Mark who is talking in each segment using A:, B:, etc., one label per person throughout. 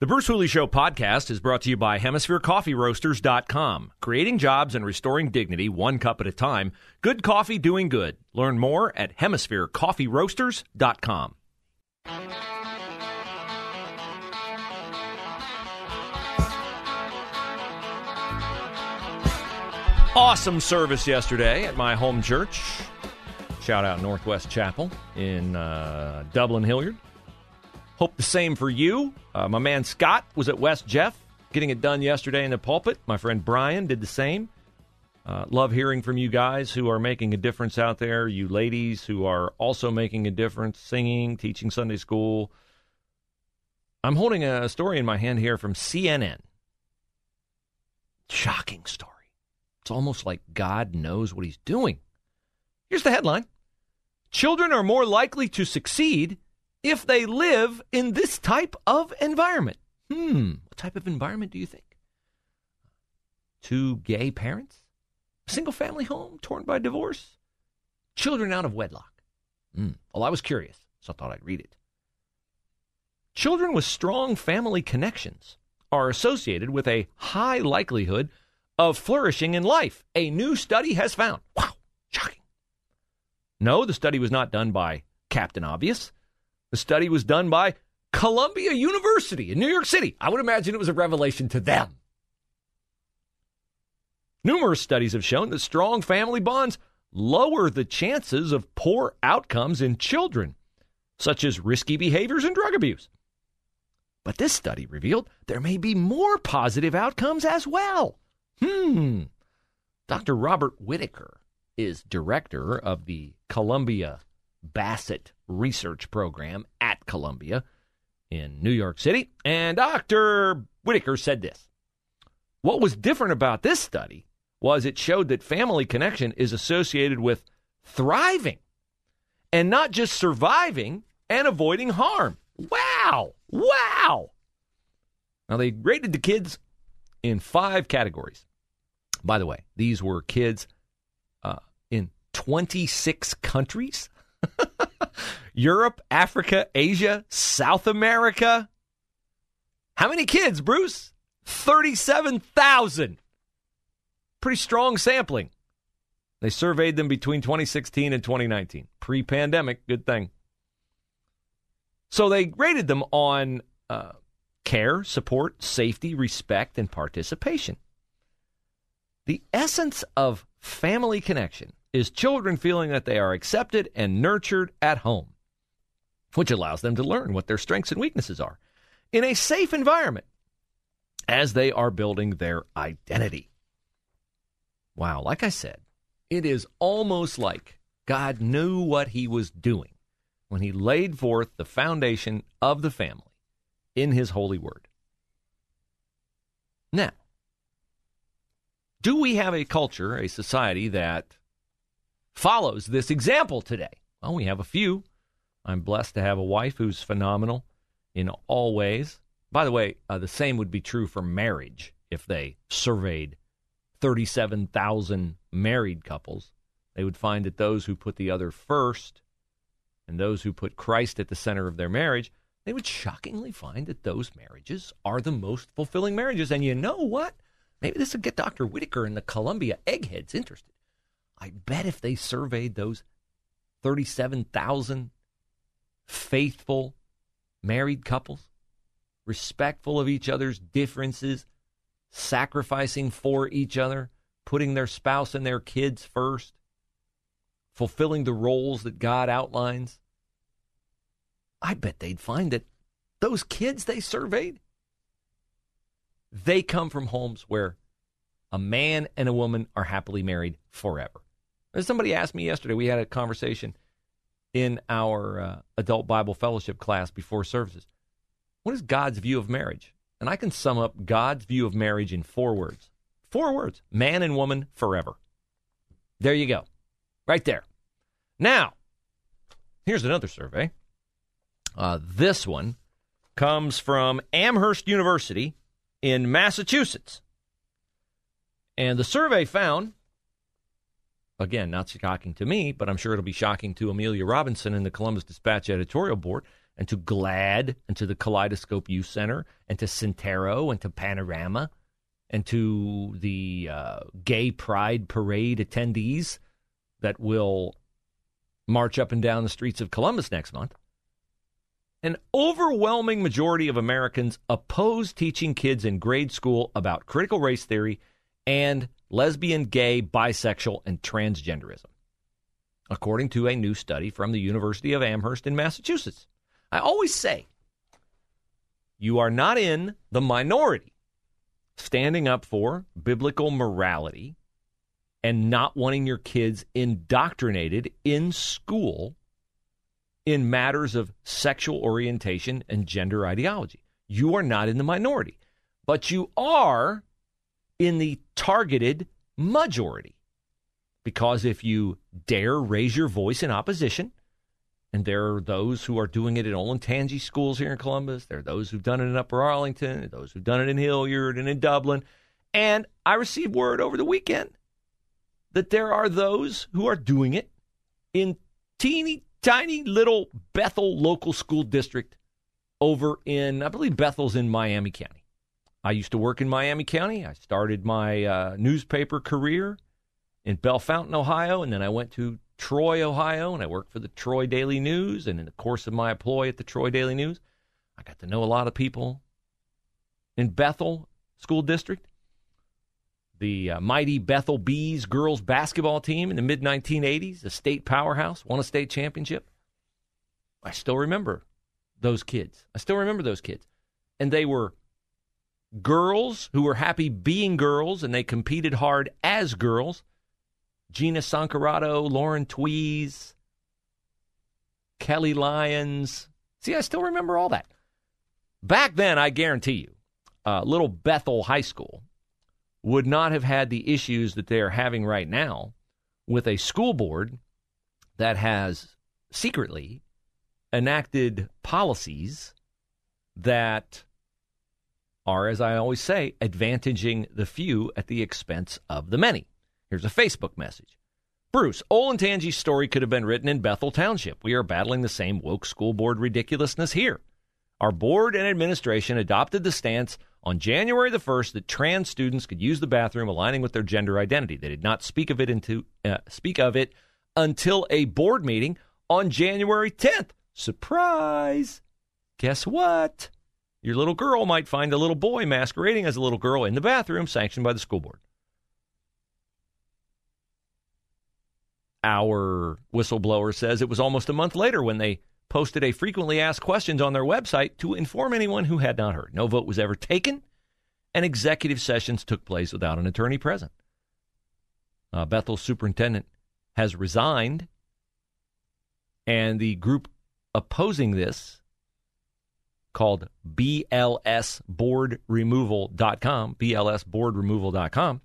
A: The Bruce Hooley Show podcast is brought to you by HemisphereCoffeeRoasters.com. Creating jobs and restoring dignity one cup at a time. Good coffee doing good. Learn more at HemisphereCoffeeRoasters.com. Awesome service yesterday at my home church. Shout out Northwest Chapel in uh, Dublin Hilliard. Hope the same for you. Uh, my man Scott was at West Jeff getting it done yesterday in the pulpit. My friend Brian did the same. Uh, love hearing from you guys who are making a difference out there, you ladies who are also making a difference, singing, teaching Sunday school. I'm holding a story in my hand here from CNN. Shocking story. It's almost like God knows what he's doing. Here's the headline Children are more likely to succeed if they live in this type of environment. Hmm, what type of environment do you think? Two gay parents? Single family home torn by divorce? Children out of wedlock? Hmm. Well, I was curious, so I thought I'd read it. Children with strong family connections are associated with a high likelihood of flourishing in life, a new study has found. Wow, shocking. No, the study was not done by Captain Obvious. The study was done by Columbia University in New York City. I would imagine it was a revelation to them. Numerous studies have shown that strong family bonds lower the chances of poor outcomes in children, such as risky behaviors and drug abuse. But this study revealed there may be more positive outcomes as well. Hmm. Dr. Robert Whitaker is director of the Columbia Bassett Research Program at Columbia in New York City. And Dr. Whitaker said this What was different about this study was it showed that family connection is associated with thriving and not just surviving and avoiding harm. Wow! Wow! Now, they rated the kids in five categories by the way, these were kids uh, in 26 countries Europe, Africa, Asia, South America. How many kids, Bruce? 37,000. Pretty strong sampling. They surveyed them between 2016 and 2019. Pre pandemic, good thing. So they rated them on uh, care, support, safety, respect, and participation. The essence of family connection is children feeling that they are accepted and nurtured at home, which allows them to learn what their strengths and weaknesses are in a safe environment as they are building their identity. Wow, like I said, it is almost like God knew what he was doing when he laid forth the foundation of the family in his holy word. Now, do we have a culture, a society that follows this example today? Well, we have a few. I'm blessed to have a wife who's phenomenal in all ways. By the way, uh, the same would be true for marriage if they surveyed 37,000 married couples. They would find that those who put the other first and those who put Christ at the center of their marriage, they would shockingly find that those marriages are the most fulfilling marriages. And you know what? Maybe this will get Dr. Whitaker and the Columbia eggheads interested. I bet if they surveyed those 37,000 faithful married couples, respectful of each other's differences, sacrificing for each other, putting their spouse and their kids first, fulfilling the roles that God outlines, I bet they'd find that those kids they surveyed they come from homes where a man and a woman are happily married forever. Somebody asked me yesterday, we had a conversation in our uh, adult Bible fellowship class before services. what is God's view of marriage? And I can sum up God's view of marriage in four words. Four words man and woman forever. There you go. Right there. Now, here's another survey. Uh, this one comes from Amherst University in Massachusetts. And the survey found, again, not shocking to me, but I'm sure it'll be shocking to Amelia Robinson and the Columbus Dispatch editorial board, and to GLAD and to the Kaleidoscope Youth Center, and to Sentaro, and to Panorama, and to the uh, Gay Pride Parade attendees that will march up and down the streets of Columbus next month. An overwhelming majority of Americans oppose teaching kids in grade school about critical race theory and lesbian, gay, bisexual, and transgenderism, according to a new study from the University of Amherst in Massachusetts. I always say, you are not in the minority standing up for biblical morality and not wanting your kids indoctrinated in school in matters of sexual orientation and gender ideology. You are not in the minority, but you are in the targeted majority. Because if you dare raise your voice in opposition, and there are those who are doing it in Olentangy schools here in Columbus, there are those who've done it in Upper Arlington, those who've done it in Hilliard and in Dublin. And I received word over the weekend that there are those who are doing it in teeny tiny little Bethel local school district over in, I believe Bethel's in Miami County. I used to work in Miami County. I started my uh, newspaper career in Bellefontaine, Ohio, and then I went to Troy, Ohio, and I worked for the Troy Daily News. And in the course of my employ at the Troy Daily News, I got to know a lot of people in Bethel School District. The uh, mighty Bethel Bees girls basketball team in the mid 1980s, a state powerhouse, won a state championship. I still remember those kids. I still remember those kids. And they were girls who were happy being girls and they competed hard as girls. Gina Sancarato, Lauren Tweez, Kelly Lyons. See, I still remember all that. Back then, I guarantee you, uh, little Bethel High School would not have had the issues that they are having right now with a school board that has secretly enacted policies that are, as I always say, advantaging the few at the expense of the many. Here's a Facebook message. Bruce, Olentangy's story could have been written in Bethel Township. We are battling the same woke school board ridiculousness here. Our board and administration adopted the stance on January the 1st that trans students could use the bathroom aligning with their gender identity. They did not speak of it into uh, speak of it until a board meeting on January 10th. Surprise. Guess what? Your little girl might find a little boy masquerading as a little girl in the bathroom sanctioned by the school board. Our whistleblower says it was almost a month later when they posted a frequently asked questions on their website to inform anyone who had not heard. No vote was ever taken, and executive sessions took place without an attorney present. Uh, Bethel's superintendent has resigned, and the group opposing this, called BLSboardremoval.com, BLSboardremoval.com,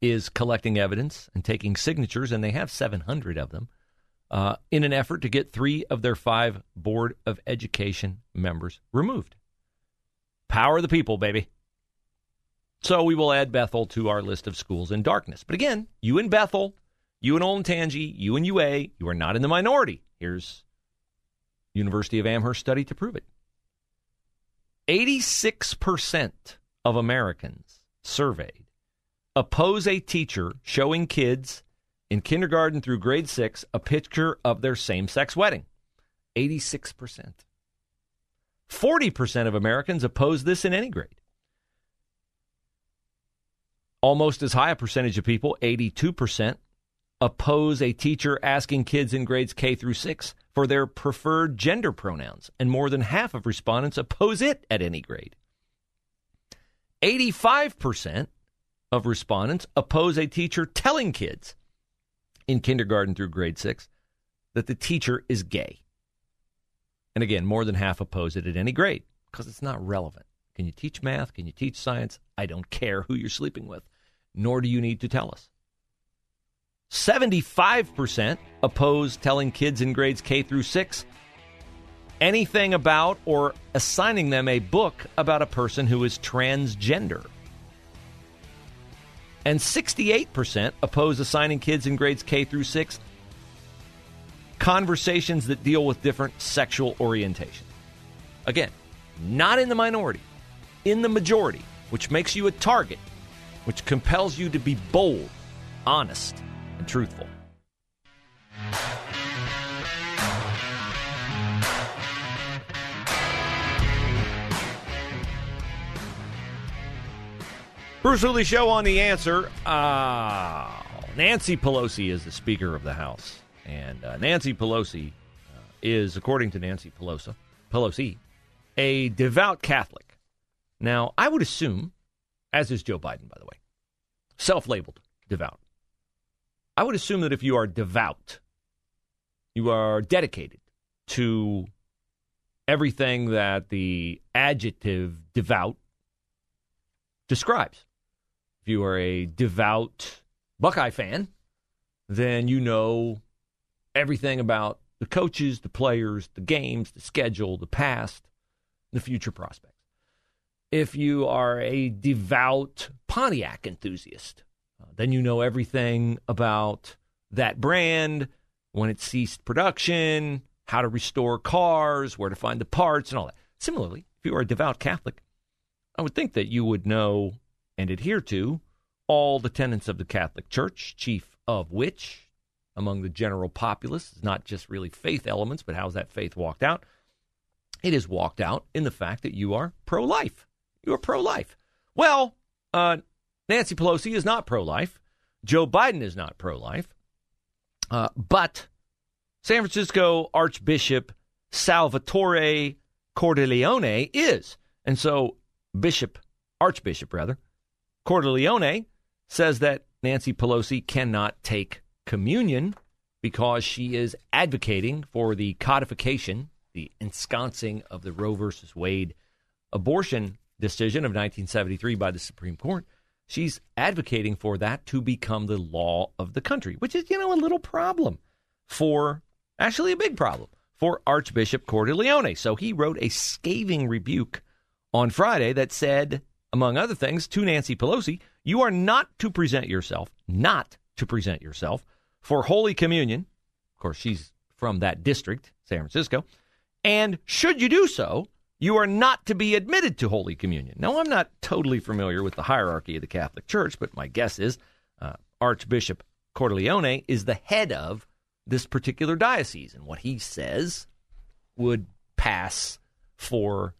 A: is collecting evidence and taking signatures, and they have 700 of them uh, in an effort to get three of their five Board of Education members removed. Power of the people, baby. So we will add Bethel to our list of schools in darkness. But again, you in Bethel, you in Olentangy, you in UA, you are not in the minority. Here's University of Amherst study to prove it. 86% of Americans surveyed oppose a teacher showing kids in kindergarten through grade six a picture of their same sex wedding. 86%. 40% of Americans oppose this in any grade. Almost as high a percentage of people, 82%, oppose a teacher asking kids in grades K through 6 for their preferred gender pronouns, and more than half of respondents oppose it at any grade. 85% of respondents oppose a teacher telling kids in kindergarten through grade six that the teacher is gay. And again, more than half oppose it at any grade. because it's not relevant. Can you teach math? Can you teach science? I don't care who you're sleeping with, nor do you need to tell us. 75% oppose telling kids in grades K through 6 anything about or assigning them a book about a person who is transgender. And 68% oppose assigning kids in grades K through 6 conversations that deal with different sexual orientation. Again, not in the minority, in the majority, which makes you a target, which compels you to be bold, honest, and truthful. Bruce Hooley Show on The Answer. Uh, Nancy Pelosi is the Speaker of the House. And uh, Nancy Pelosi uh, is, according to Nancy Pelosi, Pelosi, a devout Catholic. Now, I would assume, as is Joe Biden, by the way, self labeled devout. I would assume that if you are devout, you are dedicated to everything that the adjective devout describes. If you are a devout Buckeye fan, then you know everything about the coaches, the players, the games, the schedule, the past, the future prospects. If you are a devout Pontiac enthusiast, uh, then you know everything about that brand, when it ceased production, how to restore cars, where to find the parts, and all that. Similarly, if you are a devout Catholic, I would think that you would know and adhere to all the tenets of the Catholic Church, chief of which, among the general populace, is not just really faith elements, but how's that faith walked out? It is walked out in the fact that you are pro life. You are pro life. Well, uh, Nancy Pelosi is not pro life. Joe Biden is not pro life. Uh, but San Francisco Archbishop Salvatore Cordileone is. And so, Bishop, Archbishop rather, Cordileone says that Nancy Pelosi cannot take communion because she is advocating for the codification, the ensconcing of the Roe versus Wade abortion decision of 1973 by the Supreme Court. She's advocating for that to become the law of the country, which is, you know, a little problem for, actually a big problem for Archbishop Cordileone. So he wrote a scathing rebuke on Friday that said among other things, to Nancy Pelosi, you are not to present yourself, not to present yourself for Holy Communion. Of course, she's from that district, San Francisco. And should you do so, you are not to be admitted to Holy Communion. Now, I'm not totally familiar with the hierarchy of the Catholic Church, but my guess is uh, Archbishop Cordileone is the head of this particular diocese. And what he says would pass for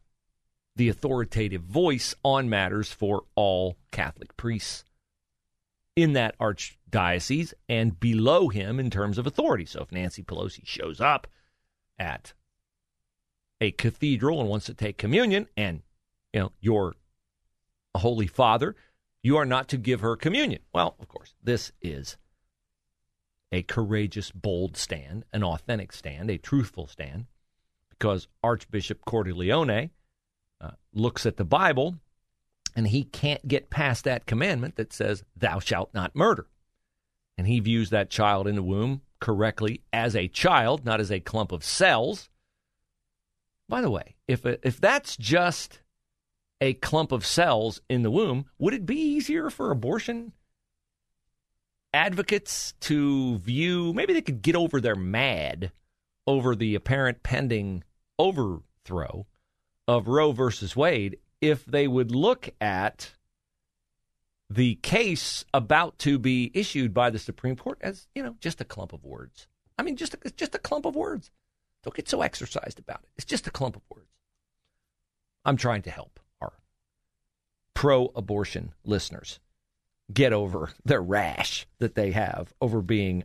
A: the authoritative voice on matters for all Catholic priests in that archdiocese and below him in terms of authority. So if Nancy Pelosi shows up at a cathedral and wants to take communion and you know you're holy father, you are not to give her communion. Well, of course, this is a courageous, bold stand, an authentic stand, a truthful stand, because Archbishop Cordileone uh, looks at the Bible and he can't get past that commandment that says, Thou shalt not murder. And he views that child in the womb correctly as a child, not as a clump of cells. By the way, if, if that's just a clump of cells in the womb, would it be easier for abortion advocates to view? Maybe they could get over their mad over the apparent pending overthrow of Roe versus Wade if they would look at the case about to be issued by the Supreme Court as, you know, just a clump of words. I mean, just a, just a clump of words. Don't get so exercised about it. It's just a clump of words. I'm trying to help our pro abortion listeners get over the rash that they have over being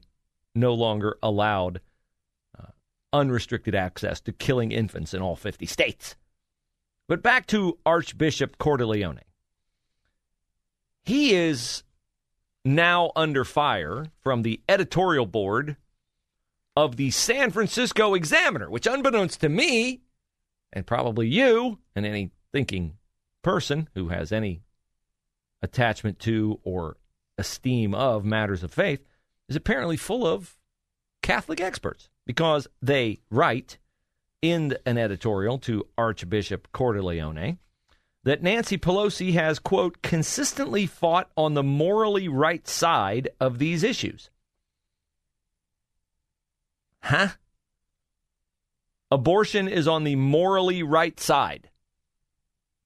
A: no longer allowed uh, unrestricted access to killing infants in all 50 states. But back to Archbishop Cordileone. He is now under fire from the editorial board of the San Francisco Examiner, which, unbeknownst to me, and probably you and any thinking person who has any attachment to or esteem of matters of faith, is apparently full of Catholic experts because they write in an editorial to Archbishop Cordileone that Nancy Pelosi has, quote, consistently fought on the morally right side of these issues. Huh? Abortion is on the morally right side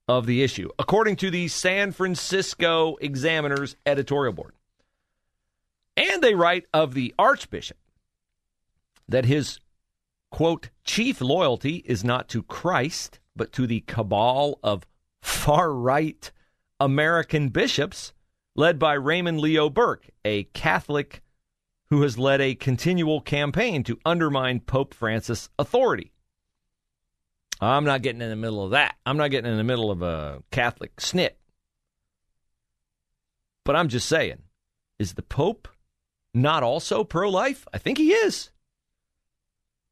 A: of the issue, according to the San Francisco Examiner's editorial board. And they write of the Archbishop that his, quote, chief loyalty is not to Christ, but to the cabal of far right American bishops led by Raymond Leo Burke, a Catholic who has led a continual campaign to undermine Pope Francis' authority. I'm not getting in the middle of that. I'm not getting in the middle of a Catholic snit. But I'm just saying, is the Pope not also pro life? I think he is.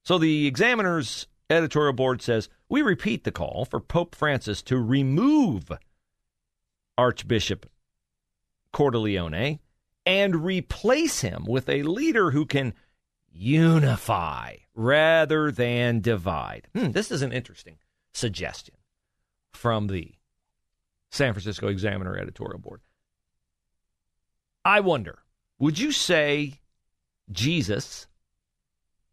A: So the Examiner's editorial board says we repeat the call for Pope Francis to remove Archbishop Cordileone and replace him with a leader who can unify rather than divide. Hmm, this is an interesting suggestion from the San Francisco Examiner editorial board. I wonder, would you say Jesus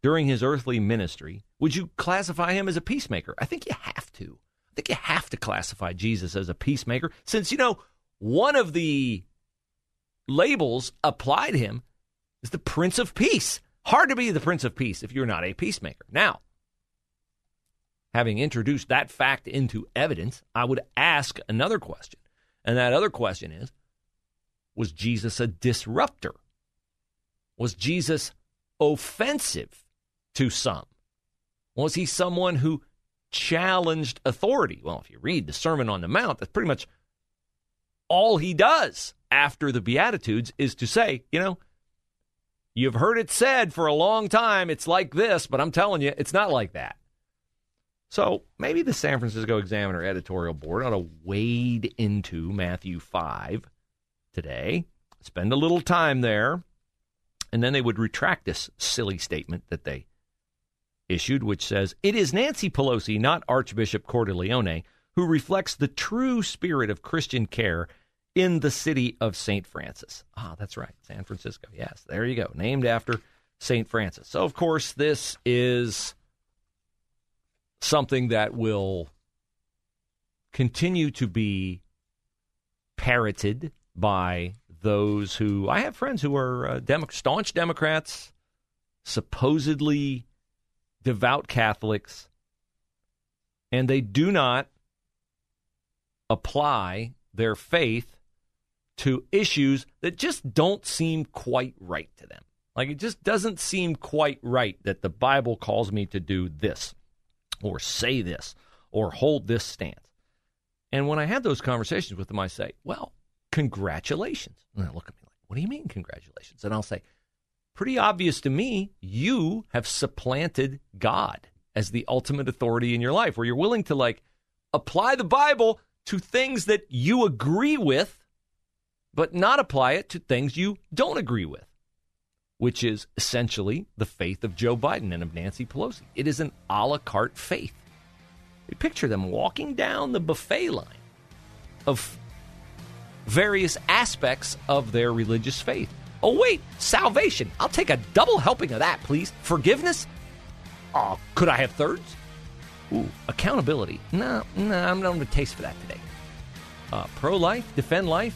A: during his earthly ministry, would you classify him as a peacemaker? I think you have to. I think you have to classify Jesus as a peacemaker since, you know, one of the labels applied him as the Prince of Peace. Hard to be the Prince of Peace if you're not a peacemaker. Now, having introduced that fact into evidence, I would ask another question. And that other question is Was Jesus a disruptor? Was Jesus offensive to some? Was he someone who challenged authority? Well, if you read the Sermon on the Mount, that's pretty much all he does after the Beatitudes is to say, you know, you've heard it said for a long time, it's like this, but I'm telling you, it's not like that. So maybe the San Francisco Examiner editorial board ought to wade into Matthew 5 today, spend a little time there, and then they would retract this silly statement that they issued, which says, It is Nancy Pelosi, not Archbishop Cordileone, who reflects the true spirit of Christian care in the city of St. Francis. Ah, that's right, San Francisco. Yes, there you go. Named after St. Francis. So, of course, this is something that will continue to be parroted by those who I have friends who are uh, Demo- staunch Democrats, supposedly devout Catholics, and they do not apply their faith to issues that just don't seem quite right to them. Like it just doesn't seem quite right that the Bible calls me to do this or say this or hold this stance. And when I have those conversations with them, I say, well, congratulations. And they look at me like, what do you mean, congratulations? And I'll say, pretty obvious to me, you have supplanted God as the ultimate authority in your life, where you're willing to like apply the Bible to things that you agree with, but not apply it to things you don't agree with, which is essentially the faith of Joe Biden and of Nancy Pelosi. It is an a la carte faith. You picture them walking down the buffet line of various aspects of their religious faith. Oh, wait, salvation. I'll take a double helping of that, please. Forgiveness? Oh, could I have thirds? Ooh, accountability. No, no, I'm not going to taste for that today. Uh, Pro life, defend life